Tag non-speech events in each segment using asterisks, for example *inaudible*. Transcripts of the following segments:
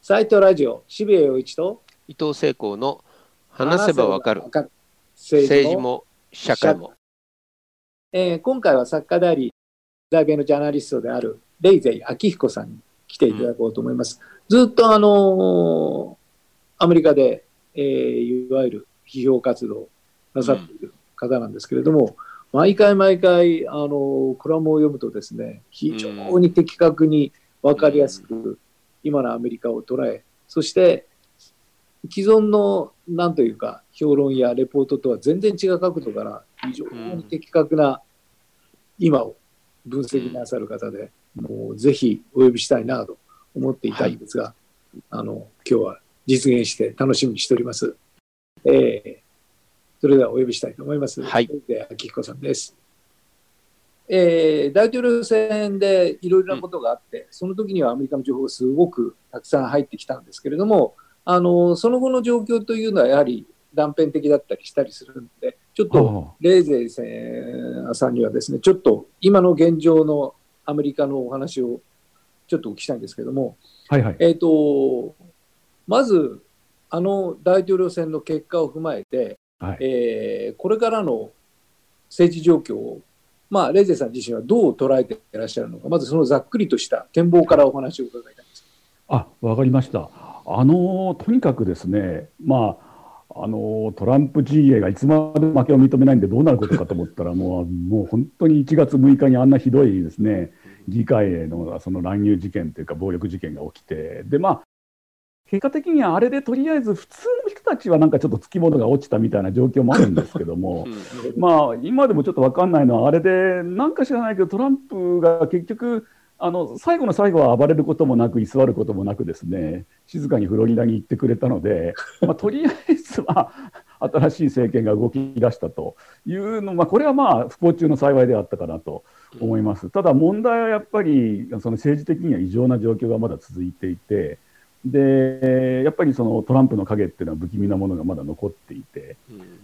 サイトラジオ渋谷陽一と伊藤聖光の話せばわかる政政治も社会も。えー今回は作家であり在米のジャーナリストであるレイゼイ明彦さんに来ていただこうと思います。ずっとあのーアメリカで、えーいわゆる批評活動なさっている方なんですけれども、毎回毎回、あのーコラムを読むとですね非常に的確に分かりやすく、今のアメリカを捉えそして既存のなんというか評論やレポートとは全然違う角度から非常に的確な今を分析なさる方で、もうぜひお呼びしたいなと思っていたんですが、あの今日は実現して楽しみにしております。えーそれではお呼びしたいと思います。はいで明彦さんです。えー大統領選でいろいろなことがあって、その時にはアメリカの情報がすごくたくさん入ってきたんですけれども、あのその後の状況というのはやはり断片的だったりしたりするので、ちょっとレーゼイ先さんにはですね、ちょっと今の現状のアメリカのお話をちょっとお聞きしたいんですけれども、はいはい。えっ、と、まず、あの大統領選の結果を踏まえて、はい。えーこれからの政治状況を、まあ、レーゼさん自身はどう捉えていらっしゃるのか、まずそのざっくりとした展望からお話を伺いたいんです。あ、わかりました。あのとにかくですね、まあ、あのトランプ陣営がいつまで負けを認めないんでどうなることかと思ったら、もう、もう本当に1月6日にあんなひどいですね、議会へのその乱入事件というか、暴力事件が起きて、で、まあ、結果的にはあれでとりあえず普通の人たちはなんかちょっとつきものが落ちたみたいな状況もあるんですけども、*laughs* まあ、今でもちょっと分かんないのは、あれで、なんか知らないけど、トランプが結局、あの最後の最後は暴れることもなく、居座ることもなくですね、静かにフロリダに行ってくれたので、*laughs* まあ、とりあえずは新しい政権が動き出したというの、まあ、これはまあ不幸中の幸いであったかなと思います。ただ問題はやっぱり、その政治的には異常な状況がまだ続いていて、でやっぱりそのトランプの影っていうのは不気味なものがまだ残っていて、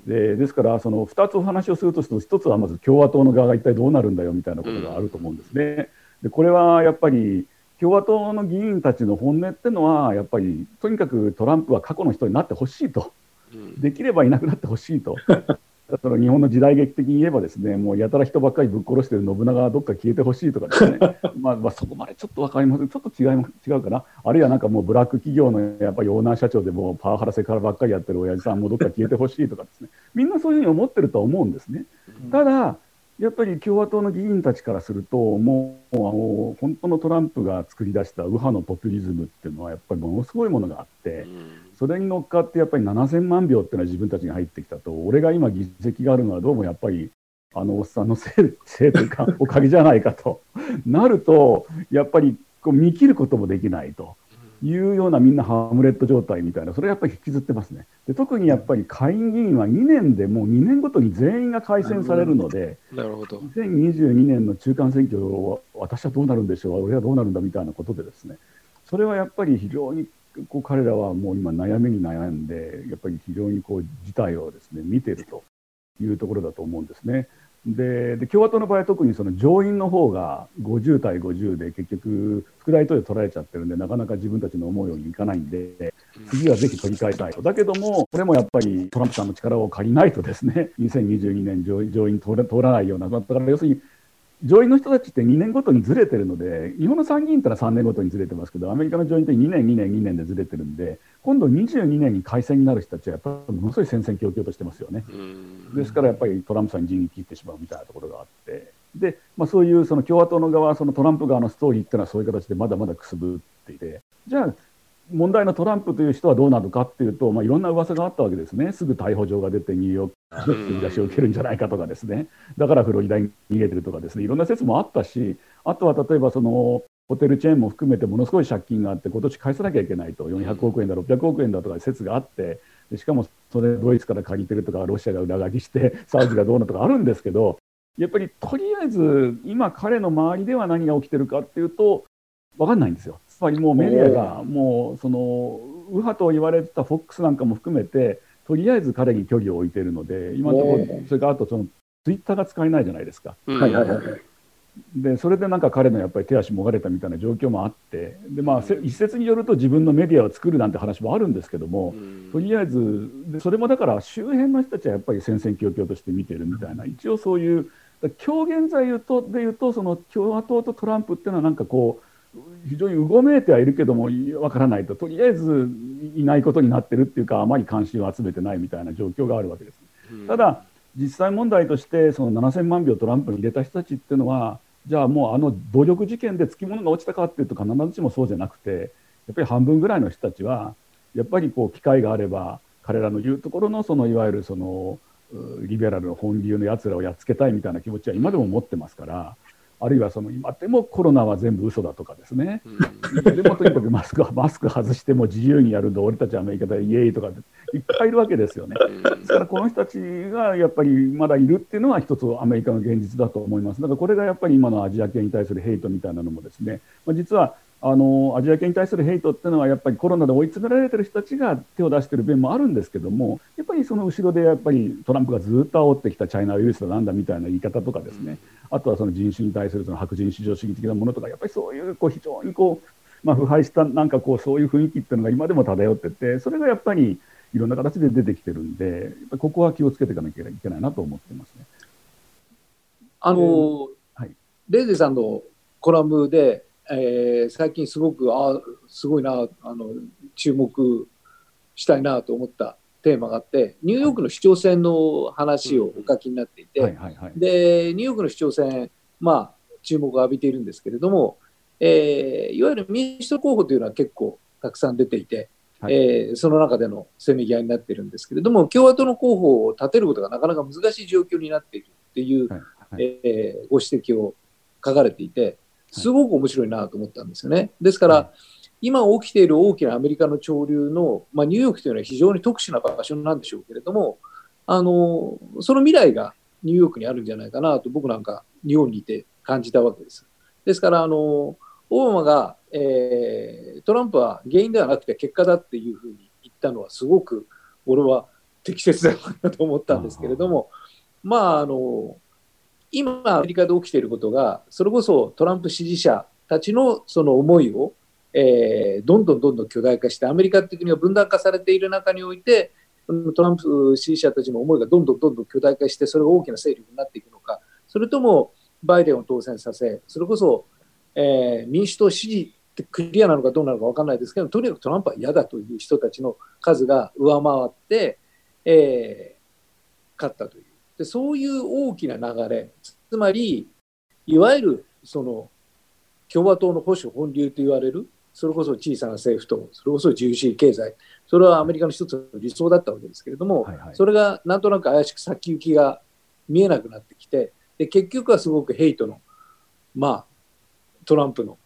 でですから、その2つお話をするとすると、1つはまず共和党の側が一体どうなるんだよみたいなことがあると思うんですね。でこれはやっぱり共和党の議員たちの本音っていうのは、やっぱりとにかくトランプは過去の人になってほしいと、できればいなくなってほしいと。*laughs* その日本の時代劇的に言えばですねもうやたら人ばっかりぶっ殺してる信長はどっか消えてほしいとかですね。*laughs* まあ、まあそこまでちょっと分かりません。ちょっと違いま違うかな。あるいはなんかもうブラック企業のやっぱりオーナー社長でもうパワハラセクハラばっかりやってる親父さんもどっか消えてほしいとかですね。みんなそういうふうに思ってるとは思うんですね。ただやっぱり共和党の議員たちからすると、もうあの本当のトランプが作り出した右派のポピュリズムっていうのは、やっぱりものすごいものがあって、それに乗っかってやっぱり7000万票っていうのは自分たちに入ってきたと、俺が今、議席があるのは、どうもやっぱり、あのおっさんのせいせいというか、おかげじゃないかとなると、やっぱりこう見切ることもできないと。いうようなみんなハムレット状態みたいな、それやっぱり引きずってますね。で特にやっぱり下院議員は2年でもう2年ごとに全員が改選されるので、なるほど。2022年の中間選挙は私はどうなるんでしょう、俺はどうなるんだみたいなことでですね、それはやっぱり非常にこう彼らはもう今悩みに悩んで、やっぱり非常にこう事態をですね見ているというところだと思うんですね。でで共和党の場合は特にその上院の方が50対50で結局副大統領取られちゃってるんでなかなか自分たちの思うようにいかないんで次はぜひ取り替えたいと。だけどもこれもやっぱりトランプさんの力を借りないとですね2022年上上院通らないようなだから要するに上院の人たちって2年ごとにずれてるので、日本の参議院ってのは3年ごとにずれてますけど、アメリカの上院って2年、2年、2年でずれてるんで、今度22年に改選になる人たちは、やっぱりものすごい戦々恐々としてますよね。ですからやっぱりトランプさんに陣切ってしまうみたいなところがあって、でまあ、そういうその共和党の側、そのトランプ側のストーリーっていうのはそういう形でまだまだくすぶっていて、じゃあ、問題のトランプという人はどうなるかっていうと、まあ、いろんな噂があったわけですね、すぐ逮捕状が出て、ニューヨークで出しを受けるんじゃないかとかですね、だからフロリダに逃げてるとかですね、いろんな説もあったし、あとは例えばそのホテルチェーンも含めてものすごい借金があって、今年返さなきゃいけないと、400億円だ、600億円だとか説があって、でしかもそれドイツから借りてるとか、ロシアが裏書きして、*laughs* サウジがどうなとかあるんですけど、やっぱりとりあえず、今、彼の周りでは何が起きてるかっていうと、分かんないんですよ。つまりもうメディアが、もうその右派と言われてた FOX なんかも含めて、とりあえず彼に距離を置いているので、今のところ、それからあとそのツイッターが使えないじゃないですか。はいはいはい。でそれでなんか彼のやっぱり手足もがれたみたいな状況もあってで、まあ、一説によると自分のメディアを作るなんて話もあるんですけども、とりあえずでそれもだから周辺の人たちはやっぱり戦々恐々として見てるみたいな一応そういう今日現在言うとで言うとその共和党とトランプっていうのはなんかこう非常にうごめいてはいるけどもわからないととりあえずいないことになってるっていうかあまり関心を集めてないみたいな状況があるわけです。ただ実際問題としてその7000万票トランプに入れた人たちっていうのはじゃあもうあの暴力事件でつきものが落ちたかっていうと必ずしもそうじゃなくてやっぱり半分ぐらいの人たちはやっぱりこう機会があれば彼らの言うところのそのいわゆるそのリベラルの本流のやつらをやっつけたいみたいな気持ちは今でも持ってますからあるいはその今でもコロナは全部嘘だとかですね、うん、でもとにかく *laughs* マスクマスク外しても自由にやるんだ俺たちアメリカでイエーイとかいっぱいいるわけですよね。ですからこの人たちがやっぱりまだいるっていうのは一つアメリカの現実だと思います。だからこれがやっぱり今のアジア系に対するヘイトみたいなのもですね、まあ、実はあのアジア系に対するヘイトっていうのはやっぱりコロナで追い詰められてる人たちが手を出してる面もあるんですけどもやっぱりその後ろでやっぱりトランプがずっと煽ってきたチャイナウイルスだなんだみたいな言い方とかですね、あとはその人種に対するその白人至上主義的なものとかやっぱりそういうこう非常にこう、まあ、腐敗したなんかこうそういう雰囲気っていうのが今でも漂っててそれがやっぱりいろんな形で出てきてるんでここは気をつけていかなきゃいけないなと思ってますね。あの、えー、はい、レイゼさんのコラムでえー、最近すごくあすごいなあの注目したいなと思ったテーマがあってニューヨークの市長選の話をお書きになっていて、でニューヨークの市長選、まあ、注目を浴びているんですけれども、えー、いわゆる民主党候補というのは結構たくさん出ていて、はい、えー、その中でのせめぎ合いになっているんですけれども共和党の候補を立てることがなかなか難しい状況になっているっていう、はいはい、えー、ご指摘を書かれていて、すごく面白いなと思ったんですよね。ですから、今起きている大きなアメリカの潮流の、まあ、ニューヨークというのは非常に特殊な場所なんでしょうけれども、あのその未来がニューヨークにあるんじゃないかなと僕なんか日本にいて感じたわけです。ですからあのオバマが、えー、トランプは原因ではなくて結果だっていうふうに言ったのはすごく俺は適切だなと思ったんですけれども、まああの今アメリカで起きていることがそれこそトランプ支持者たちのその思いを、えー、どんどんどんどん巨大化してアメリカっていう国が分断化されている中においてトランプ支持者たちの思いがどんどんどんどん巨大化してそれが大きな勢力になっていくのかそれともバイデンを当選させそれこそ、えー、民主党支持ってクリアなのかどうなのか分からないですけどとにかくトランプは嫌だという人たちの数が上回って、えー、勝ったという。でそういう大きな流れつまりいわゆるその共和党の保守本流と言われるそれこそ小さな政府とそれこそ自由主義経済それはアメリカの一つの理想だったわけですけれども、はいはい、それがなんとなく怪しく先行きが見えなくなってきてで結局はすごくヘイトのまあトランプの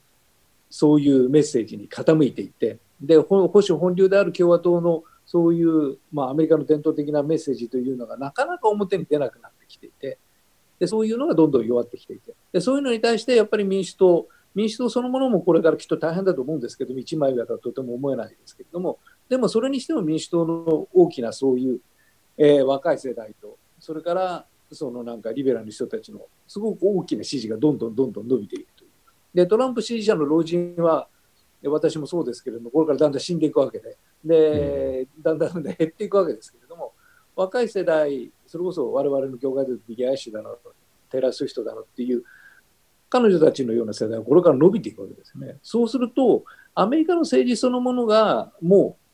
そういうメッセージに傾いていってで保守本流である共和党のそういう、まあ、アメリカの伝統的なメッセージというのがなかなか表に出なくなってきていてでそういうのがどんどん弱ってきていてでそういうのに対してやっぱり民主党民主党そのものもこれからきっと大変だと思うんですけども一枚岩だととても思えないですけれどもでもそれにしても民主党の大きなそういう、えー、若い世代とそれからそのなんかリベラルの人たちのすごく大きな支持がどんどんどんどん伸びているという。でトランプ支持者の老人は私もそうですけれどもこれからだんだん死んでいくわけで。で、だん。だんだん減っていくわけですけれども、若い世代、それこそ我々の業界でビギアイシュだろうと、テラス人だろうっていう、彼女たちのような世代はこれから伸びていくわけですね。そうすると、アメリカの政治そのものが、もう、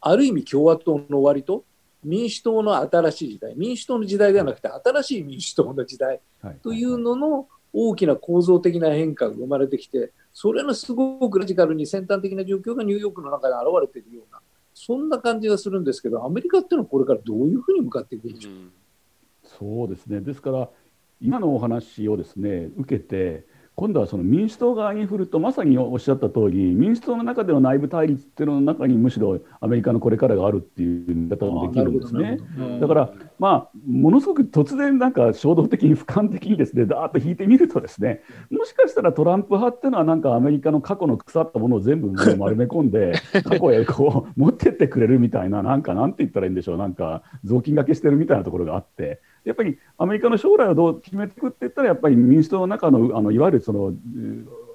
ある意味共和党の終わりと、民主党の新しい時代、民主党の時代ではなくて、新しい民主党の時代というのの大きな構造的な変化が生まれてきて、それのすごくラジカルに先端的な状況がニューヨークの中で現れているような、そんな感じがするんですけど、アメリカっていうのはこれからどういうふうに向かっていくんでしょう、うん、そうですね、ですから、今のお話をですね受けて、今度はその民主党側に振るとまさにおっしゃった通り民主党の中での内部対立っていうのの中にむしろアメリカのこれからがあるっていう見方もできるんですね。だからまあものすごく突然なんか衝動的に俯瞰的にですねダーッと引いてみるとですねもしかしたらトランプ派っていうのはなんかアメリカの過去の腐ったものを全部丸め込んで過去へこう持ってってくれるみたいななんかなんて言ったらいいんでしょうなんか雑巾がけしてるみたいなところがあってやっぱりアメリカの将来をどう決めていくって言ったら、やっぱり民主党の中のあのいわゆるその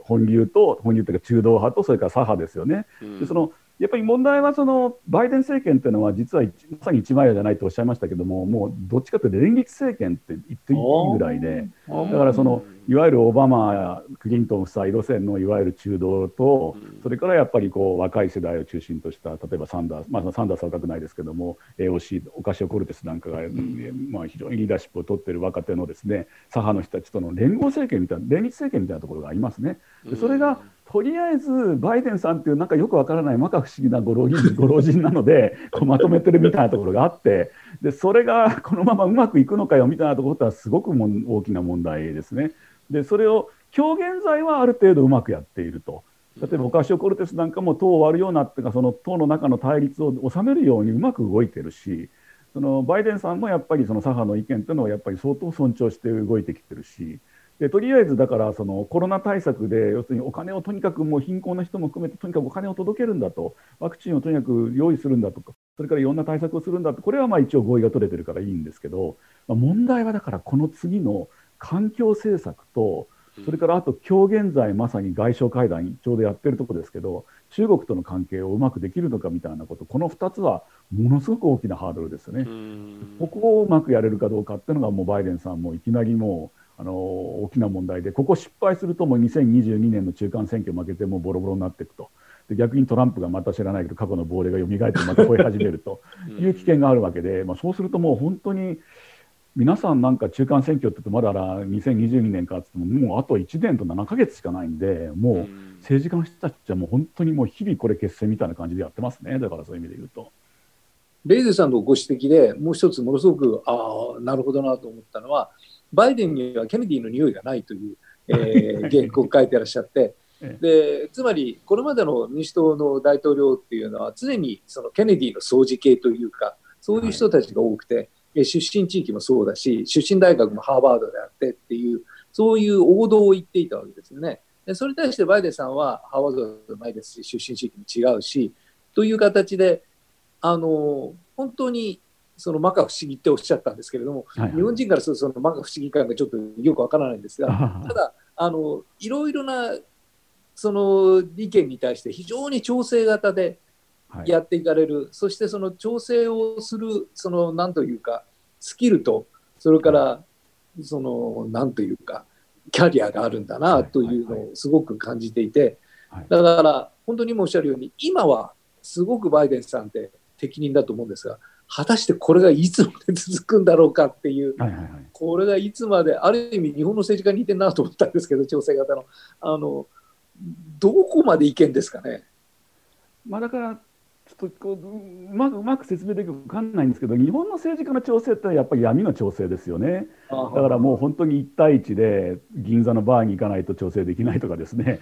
本流と、本流というか中道派と、それから左派ですよね。でそのやっぱり問題はそのバイデン政権というのは実はまさに一枚岩じゃないとおっしゃいましたけどももうどっちかというと連立政権って言っていいぐらいでだからそのいわゆるオバマ、クリントン夫妻路線のいわゆる中道と、それからやっぱりこう若い世代を中心とした、例えばサンダース、まあ、サンダースは若くないですけども、AOC、オカシオ・コルテスなんかが、まあ、非常にリーダーシップを取っている若手のですね左派の人たちとの連合政権みたいな、連立政権みたいなところがありますね。でそれがとりあえずバイデンさんっていうなんかよくわからない摩訶不思議なご老人ご老人なので *laughs* こうまとめてるみたいなところがあってでそれがこのままうまくいくのかよみたいなところはすごくも大きな問題ですね。でそれを今日現在はある程度うまくやっていると。例えばオカシオ・コルテスなんかも党を割るようなっていうかその党の中の対立を収めるようにうまく動いてるしそのバイデンさんもやっぱりその左派の意見というのをやっぱり相当尊重して動いてきてるしでとりあえずだからそのコロナ対策で要するにお金をとにかくもう貧困な人も含めてとにかくお金を届けるんだと。ワクチンをとにかく用意するんだとかそれからいろんな対策をするんだと。これはまあ一応合意が取れてるからいいんですけど、まあ、問題はだからこの次の環境政策とそれからあと今日現在まさに外相会談ちょうどやってるとこですけど中国との関係をうまくできるのかみたいなことこの2つはものすごく大きなハードルですよね。ここをうまくやれるかどうかっていうのがもうバイデンさんもいきなりもうあの大きな問題でここ失敗するともう2022年の中間選挙負けてもボロボロになっていくと。で逆にトランプがまた知らないけど過去の亡霊が蘇ってまた吠え始めると *laughs* いう危険があるわけで、まあ、そうするともう本当に皆さんなんか中間選挙って言ってまだ2022年かって言ってももうあと1年と7か月しかないんでもう政治家の人たちはもう本当にもう日々これ決戦みたいな感じでやってますねだからそういう意味で言うと。レイゼさんのご指摘でもう一つものすごくああなるほどなと思ったのはバイデンにはケネディの匂いがないという、えー、原稿を書いてらっしゃって。でつまりこれまでの民主党の大統領っていうのは常にそのケネディの掃除系というかそういう人たちが多くて、出身地域もそうだし、出身大学もハーバードであってっていう、そういう王道を言っていたわけですよね。でそれに対してバイデンさんはハーバードでもないですし、出身地域も違うし、という形で、あの、本当にその摩訶不思議っておっしゃったんですけれども、はいはい、日本人からするとその摩訶不思議感がちょっとよくわからないんですが、ただ、あの、いろいろなその意見に対して非常に調整型で、やっていかれる、はい、そしてその調整をする、そのなんというか、スキルと、それから、そのなんというか、キャリアがあるんだなというのをすごく感じていて、だから本当にもおっしゃるように、今はすごくバイデンさんって適任だと思うんですが、果たしてこれがいつまで続くんだろうかっていう、これがいつまで、ある意味、日本の政治家に似てるなと思ったんですけど、調整型の。あのどこまで意見ですかね。まあ、だからちょっとこううまくうまく説明できるか分かんないんですけど日本の政治家の調整ってやっぱり闇の調整ですよね。だからもう本当に1対1で銀座のバーに行かないと調整できないとかですね。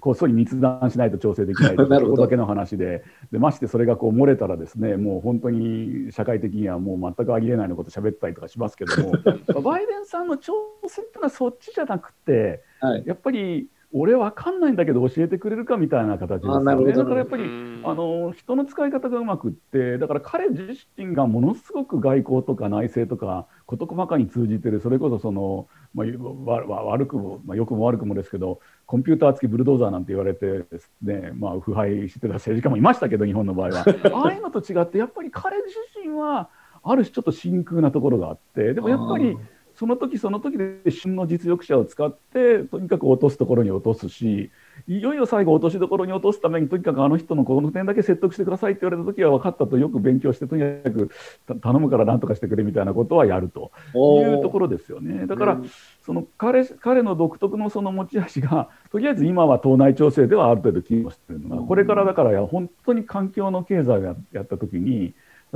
こっそり密談しないと調整できないとか *laughs* そこだけの話で。でましてそれがこう漏れたらですねもう本当に社会的にはもう全くありえないのこと喋ったりとかしますけども。*laughs* バイデンさんの調整っていうのはそっちじゃなくて、はい、やっぱり俺わかんないんだけど教えてくれるかみたいな形ですよね。だからやっぱりあの人の使い方がうまくってだから彼自身がものすごく外交とか内政とか事細かに通じてるそれこそその、まあ、悪くも、まあ、良くも悪くもですけどコンピューター付きブルドーザーなんて言われてですね、まあ、腐敗してた政治家もいましたけど日本の場合は *laughs* ああいうのと違ってやっぱり彼自身はある種ちょっと真空なところがあってでもやっぱり。その時その時で旬の実力者を使ってとにかく落とすところに落とすしいよいよ最後落としどころに落とすためにとにかくあの人のこの点だけ説得してくださいって言われた時は分かったとよく勉強してとにかく頼むから何とかしてくれみたいなことはやるというところですよね。だから、その彼彼の独特のその持ち味がとりあえず今は党内調整ではある程度機能しているのがこれからだから本当に環境の経済をやった時に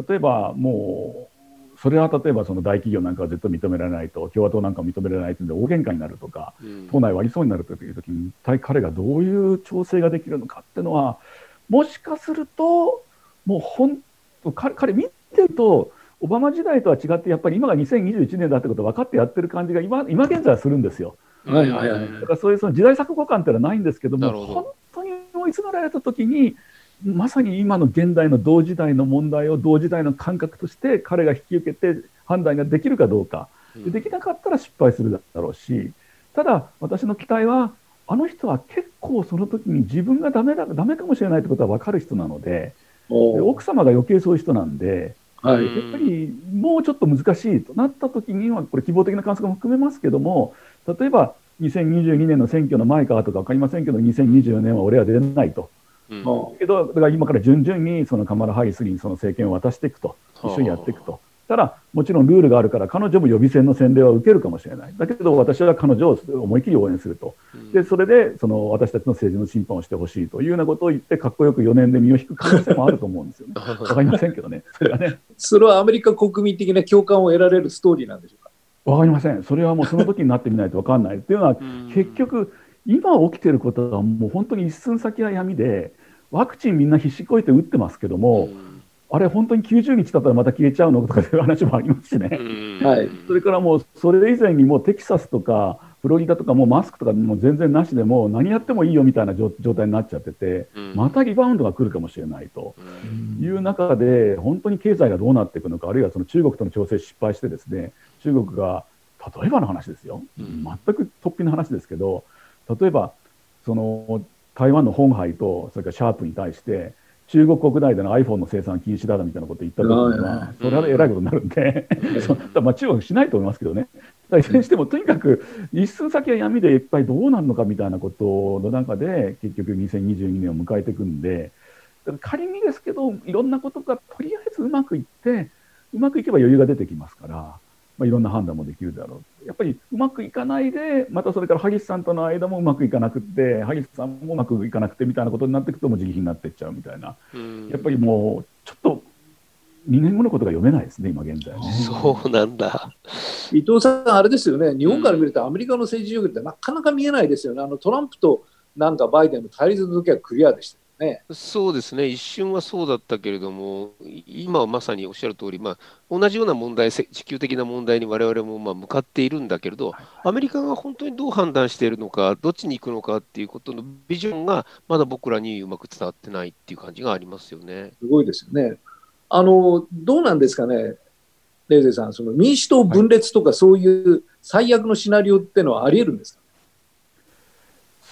例えばもうそれは例えばその大企業なんかは絶対認められないと共和党なんか認められないというので大喧嘩になるとか、うん、党内割りそうになるという時に一体彼がどういう調整ができるのかっていうのはもしかするともう本当彼見てるとオバマ時代とは違ってやっぱり今が2021年だってこと分かってやってる感じが今今現在はするんですよ。はいはいはい、だからそういうその時代錯誤感っていうのはないんですけども本当に追い詰められた時にまさに今の現代の同時代の問題を同時代の感覚として彼が引き受けて判断ができるかどうか、でできなかったら失敗するだろうし、ただ、私の期待は、あの人は結構その時に自分がダメだダメかもしれないってことは分かる人なので、で奥様が余計そういう人なんで、はい、やっぱりもうちょっと難しいとなった時には、これ、希望的な観測も含めますけども、例えば2022年の選挙の前かとか分かりませんけど、2024年は俺は出ないと。うん、けど、だから今から順々にそのカマラ・ハリスにその政権を渡していくと、一緒にやっていくと。ただ、もちろんルールがあるから、彼女も予備選の洗礼は受けるかもしれない。だけど、私は彼女を思い切り応援すると。で、それで、その私たちの政治の審判をしてほしいというようなことを言って、かっこよく4年で身を引く可能性もあると思うんですよね。*laughs* わかりませんけどね。それはね。それはアメリカ国民的な共感を得られるストーリーなんでしょうかわかりません。それはもうその時になってみないとわかんない。っていうのは、結局、今起きてることはもう本当に一寸先は闇で、ワクチンみんな必死こいて打ってますけども、あれ、本当に90日経ったらまた消えちゃうのとかいう話もありますしね、はい、それからもう、それ以前にもテキサスとか、フロリダとかもマスクとかも全然なしでも何やってもいいよみたいな状態になっちゃってて、またリバウンドが来るかもしれないという中で、本当に経済がどうなっていくのか、あるいはその中国との調整失敗してですね、中国が例えばの話ですよ、全く突飛な話ですけど、例えばその台湾の本杯とそれからシャープに対して中国国内での iPhone の生産禁止だみたいなこと言った時には、それはえらいことになるんで、まあ中国しないと思いますけどね、いずれにしてもとにかく一寸先は闇でいっぱいどうなるのかみたいなことの中で、結局2022年を迎えていくんで、仮にですけど、いろんなことがとりあえずうまくいって、うまくいけば余裕が出てきますから。まあ、いろんな判断もできるだろう。やっぱりうまくいかないで、またそれから萩さんとの間もうまくいかなくて、萩さんもうまくいかなくてみたいなことになっていくと、もう自費になっていっちゃうみたいな、やっぱりもう、ちょっと2年後のことが読めないですね、今現在、ね、そうなんだ。伊藤さん、あれですよね、日本から見るとアメリカの政治状況ってなかなか見えないですよね。あのトランプとなんかバイデンの対立の時はクリアでしたね。そうですね、一瞬はそうだったけれども、今はまさにおっしゃる通り、まあ、同じような問題、地球的な問題に我々もまあ向かっているんだけれど、アメリカが本当にどう判断しているのか、どっちに行くのかっていうことのビジョンが、まだ僕らにうまく伝わってないっていう感じがありますよね。すごいですよね。あのどうなんですかね、レイゼさん、その民主党分裂とか、そういう最悪のシナリオってのはありえるんですか、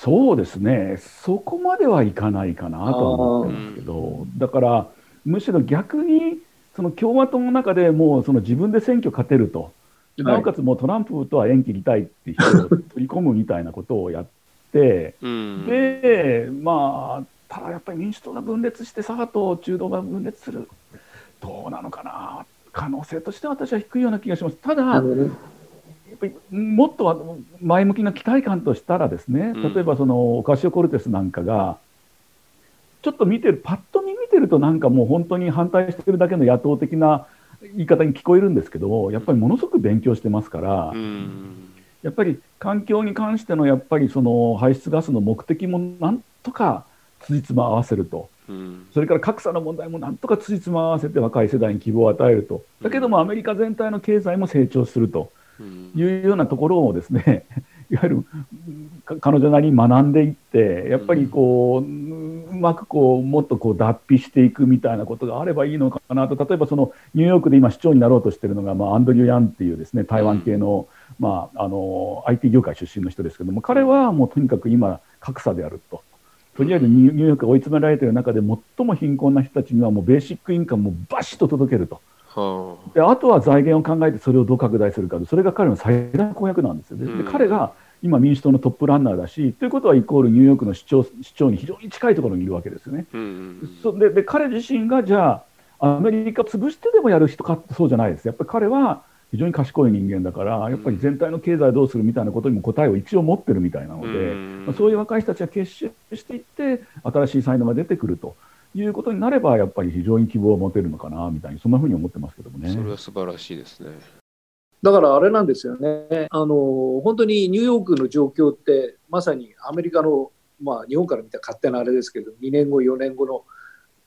そうですね、そこまではいかないかなと思ってますけど、だから、むしろ逆に、その共和党の中でもうその自分で選挙勝てると、なおかつもうトランプとは縁切りたいって人を取り込むみたいなことをやって、で、まあ、ただやっぱり民主党が分裂して、左派と中道が分裂する、どうなのかな、可能性としては私は低いような気がします。ただ、もっと前向きな期待感としたらですね、例えばそのオカシオ・コルテスなんかが、ちょっと見てる、パッと見見てると、なんかもう本当に反対してるだけの野党的な言い方に聞こえるんですけど、やっぱりものすごく勉強してますから、やっぱり環境に関してのやっぱりその排出ガスの目的もなんとかつじつま合わせると。それから格差の問題もなんとかつじつま合わせて若い世代に希望を与えると、だけどもアメリカ全体の経済も成長すると、いうようなところをですね、*laughs* いわゆる彼女なりに学んでいって、やっぱりこう、うまくこう、もっとこう脱皮していくみたいなことがあればいいのかなと、例えばそのニューヨークで今市長になろうとしているのが、まあ、アンドリュー・ヤンっていうですね、台湾系の、まあ、あの、IT 業界出身の人ですけども、彼はもうとにかく今、格差であると。とりあえずニューヨークが追い詰められている中で最も貧困な人たちにはもうベーシックインカムをバシッと届けると。であとは財源を考えてそれをどう拡大するかそれが彼の最大の公約なんですよ、で、うん、彼が今民主党のトップランナーだしということはイコールニューヨークの市長市長に非常に近いところにいるわけですよね。でで彼自身がじゃあアメリカを潰してでもやる人かそうじゃないです。やっぱり彼は非常に賢い人間だからやっぱり全体の経済どうするみたいなことにも答えを一応持ってるみたいなので、うん、まあ、そういう若い人たちが結集していって新しい才能が出てくると。いうことになれば、やっぱり非常に希望を持てるのかなみたいに、そんなふうに思ってますけどもね。それは素晴らしいですね。だからあれなんですよね、あの本当にニューヨークの状況って、まさにアメリカの、まあ、日本から見た勝手なあれですけど、2年後、4年後の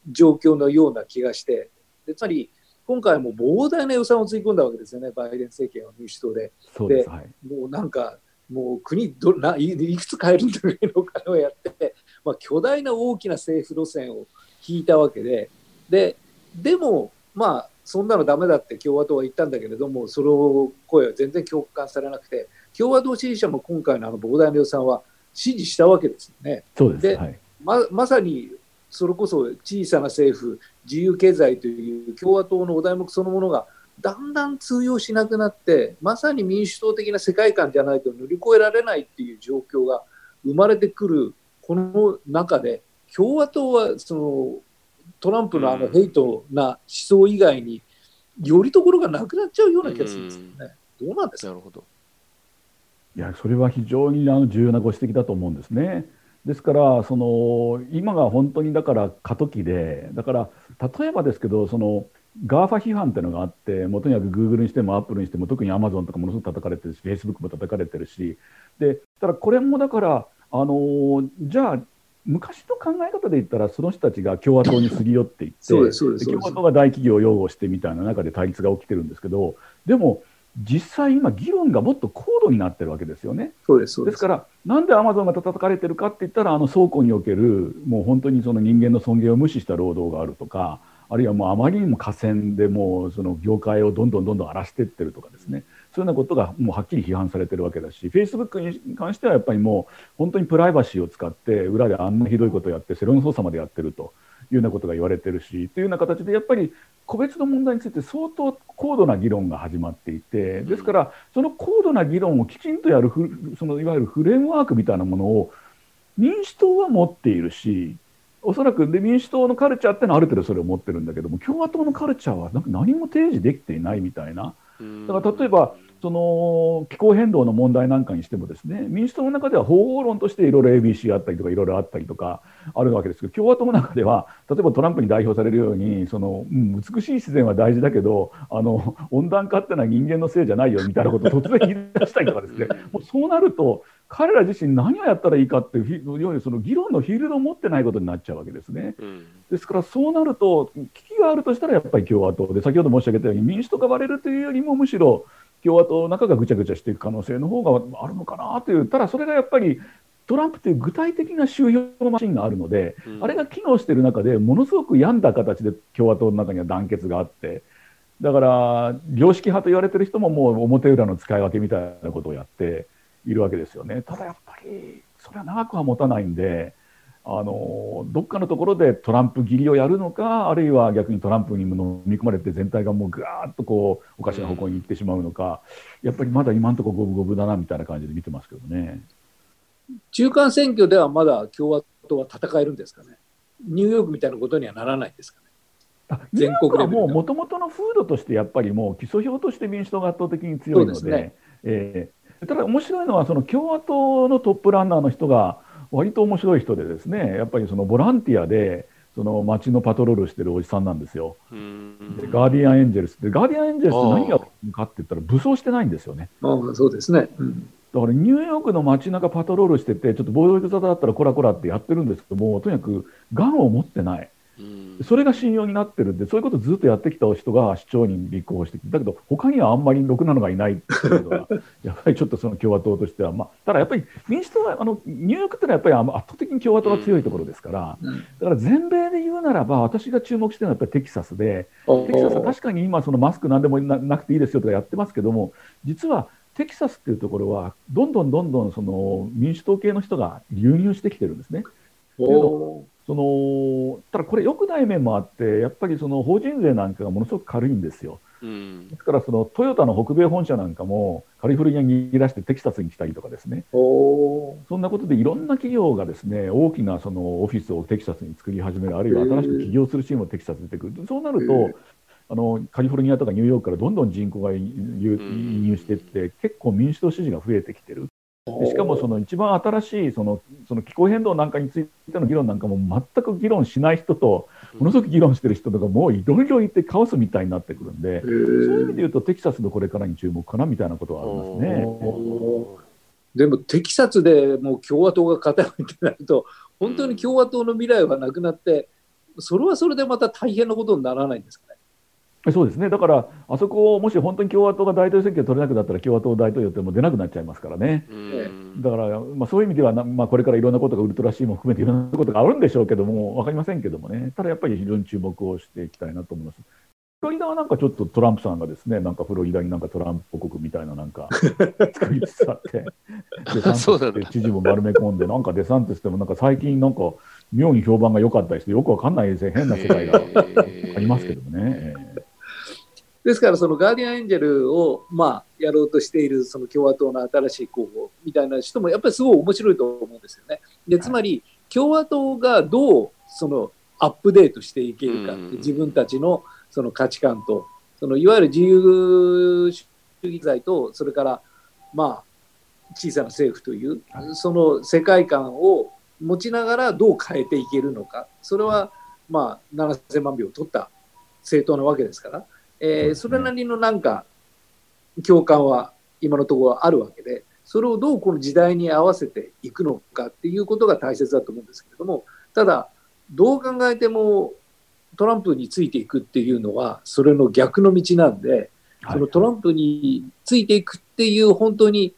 状況のような気がして、でつまり今回も膨大な予算をつぎ込んだわけですよね、バイデン政権は民主党で。で、はい、もうなんか、もう国どないいくつ変えるんだぐらいのお金をやって、まあ、巨大な大きな政府路線を引いたわけで、で、でも、まあ、そんなのダメだって共和党は言ったんだけれども、その声は全然共感されなくて、共和党支持者も今回のあの膨大な予算は支持したわけですよね。そうですではいままさにそれこそ小さな政府、自由経済という共和党のお題目そのものがだんだん通用しなくなって、まさに民主党的な世界観じゃないと乗り越えられないっていう状況が生まれてくる、この中で、共和党はそのトランプのあのうんヘイトな思想以外に、よりどころがなくなっちゃうような気がするんですよね。どうなんですか？なるほど。いやそれは非常にあの重要なご指摘だと思うんですね。ですからその今が本当にだから過渡期でだから例えばですけどその GAFA 批判っていうのがあってもうとにかく Google にしても Apple にしても特に Amazon とかものすごく叩かれてるし Facebook も叩かれてるしでただこれもだからあのじゃあ昔の考え方で言ったらその人たちが共和党にすり寄っていって共和党が大企業を擁護してみたいな中で対立が起きてるんですけどでも実際今議論がもっと高度になってるわけですよね。そうです、そうです。ですから、なんでアマゾンが叩かれてるかって言ったら、あの倉庫における、もう本当にその人間の尊厳を無視した労働があるとか、あるいはもうあまりにも河川でもうその業界をどんどんどんどん荒らしていってるとかですね、ようなことがもうはっきり批判されてるわけだし、フェイスブックに関してはやっぱりもう本当にプライバシーを使って、裏であんなひどいことをやって、世論操作までやってるというようなことが言われてるし、というような形で、やっぱり個別の問題について相当高度な議論が始まっていて、ですから、その高度な議論をきちんとやる、そのいわゆるフレームワークみたいなものを民主党は持っているし、おそらくで民主党のカルチャーってのはある程度それを持ってるんだけども、共和党のカルチャーはなんか何も提示できていないみたいな。だから例えば、その気候変動の問題なんかにしてもですね民主党の中では方法論としていろいろ ABC あったりとかいろいろあったりとかあるわけですけど共和党の中では例えばトランプに代表されるようにその、うん、美しい自然は大事だけどあの温暖化ってのは人間のせいじゃないよみたいなことを突然言い出したりとかですねもうそうなると彼ら自身何をやったらいいかっていういわゆるその議論のフィールドを持ってないことになっちゃうわけですね。うんですからそうなると危機があるとしたらやっぱり共和党で先ほど申し上げたように民主党が割れるというよりもむしろ共和党の中がぐちゃぐちゃしていく可能性の方があるのかなというただそれがやっぱりトランプという具体的な収容マシンがあるので、うんあれが機能している中でものすごく病んだ形で共和党の中には団結があってだから良識派と言われてる人ももう表裏の使い分けみたいなことをやっているわけですよね。ただやっぱりそれは長くは持たないんであのどっかのところでトランプ切りをやるのかあるいは逆にトランプに飲み込まれて全体がもうぐわーっとこうおかしな方向に行ってしまうのか、やっぱりまだ今のところ五分五分だなみたいな感じで見てますけどね。中間選挙ではまだ共和党は戦えるんですかね。ニューヨークみたいなことにはならないですかね。あ全国はもう元々の風土としてやっぱりもう基礎票として民主党が圧倒的に強いのでねえーただ面白いのはその共和党のトップランナーの人が割と面白い人でですねやっぱりそのボランティアでその街のパトロールしてるおじさんなんですよ。うんでガーディアン・エンジェルスでガーディアン・エンジェルスって何がかって言ったら武装してないんですよね。ああそうですね。うんだからニューヨークの街中パトロールしててちょっと暴力沙汰だったらこらこらってやってるんですけどもとにかくガンを持ってない。うん。それが信用になってるんで、そういうことをずっとやってきた人が市長に立候補してきて、だけど、他にはあんまりろくなのがいないっていうのが、*laughs* やっぱりちょっとその共和党としては、まあ、ただやっぱり民主党は、あのニューヨークってのはやっぱり圧倒的に共和党が強いところですから、うん。だから全米で言うならば、私が注目してるのはやっぱりテキサスで、テキサスは確かに今、そのマスクなんでもななくていいですよとかやってますけども、実はテキサスっていうところは、どんどんどんどんその民主党系の人が流入してきてるんですね。おそのただこれ、良くない面もあって、やっぱりその法人税なんかがものすごく軽いんですよ。うん。ですから、そのトヨタの北米本社なんかも、カリフォルニアに逃げ出してテキサスに来たりとかですね、おそんなことでいろんな企業がですね大きなそのオフィスをテキサスに作り始める、あるいは新しく起業するチームをテキサスに出てくる、そうなるへと、あのカリフォルニアとかニューヨークからどんどん人口が移入うん。移入していって、結構民主党支持が増えてきてる。でしかもその一番新しいそのその気候変動なんかについての議論なんかも全く議論しない人とものすごく議論してる人とかもういろいろいてカオスみたいになってくるんで、そういう意味で言うとテキサスのこれからに注目かなみたいなことはありますね。おでもテキサスでもう共和党が傾いてなると本当に共和党の未来はなくなってそれはそれでまた大変なことにならないんですか？ね。そうですねだからあそこをもし本当に共和党が大統領選挙を取れなくなったら共和党大統領ってもう出なくなっちゃいますからね。うんだから、まあ、そういう意味ではな、まあ、これからいろんなことがウルトラシーも含めていろんなことがあるんでしょうけども分かりませんけどもねただやっぱり非常に注目をしていきたいなと思います。ロリダはなんかちょっとトランプさんがですね、なんかフロリダになんかトランプ国みたいななんか *laughs* 作りつつあって、デサンティス知事も丸め込んで、なんかデサンティスでもなんか最近なんか妙に評判が良かったりして、よくわかんないですね、変な世界がありますけどね。ですから、そのガーディアンエンジェルを、まあ、やろうとしているその共和党の新しい候補みたいな人も、やっぱりすごい面白いと思うんですよね。でつまり、共和党がどうそのアップデートしていけるか自分たちのその価値観と、そのいわゆる自由主義罪と、それから、まあ、小さな政府という、その世界観を持ちながらどう変えていけるのか、それは、まあ、7000万票を取った政党なわけですから、えー、それなりのなんか共感は今のところあるわけで、それをどうこの時代に合わせていくのかっていうことが大切だと思うんですけれども、ただ、どう考えてもトランプについていくっていうのは、それの逆の道なんで、そのトランプについていくっていう、本当に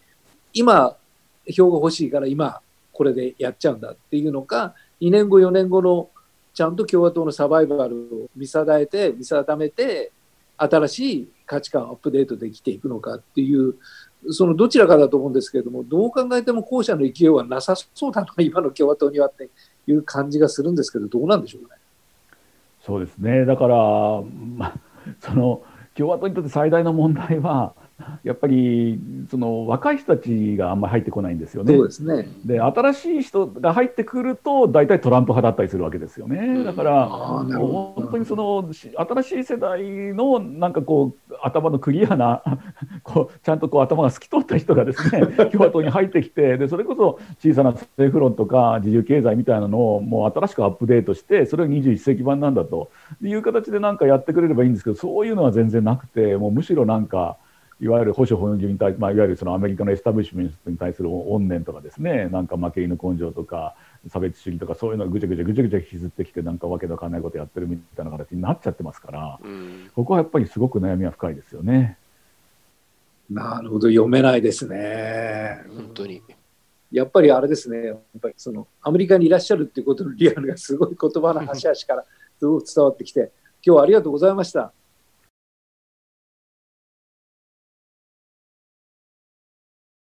今、票が欲しいから今、これでやっちゃうんだっていうのか、2年後、4年後のちゃんと共和党のサバイバルを見定めて、見定めて、新しい価値観をアップデートできていくのかっていう、そのどちらかだと思うんですけれども、どう考えても後者の勢いはなさそうだな、*laughs* 今の共和党にはっていう感じがするんですけど、どうなんでしょうね？そうですねだから、まあその共和党にとって最大の問題は、やっぱりその若い人たちがあんまり入ってこないんですよね。そうですねで新しい人が入ってくると大体トランプ派だったりするわけですよね。だから、本当にその新しい世代のなんかこう頭のクリアな *laughs* こうちゃんとこう頭が透き通った人がですね *laughs* 共和党に入ってきてでそれこそ小さな政府論とか自由経済みたいなのをもう新しくアップデートしてそれが21世紀版なんだという形でなんかやってくれればいいんですけどそういうのは全然なくてもうむしろなんか。いわゆる保守本流に対、まあ、いわゆるそのアメリカのエスタブリッシュメントに対する怨念とかですねなんか負け犬根性とか差別主義とかそういうのがぐちゃぐちゃぐちゃぐちゃ引きずってきてなんかわけのわかんないことやってるみたいな形になっちゃってますから、うん、ここはやっぱりすごく悩みは深いですよね。なるほど読めないですね。本当にやっぱりあれですね、やっぱりそのアメリカにいらっしゃるっていうことのリアルがすごい言葉の端々からすごく伝わってきて、今日はありがとうございました。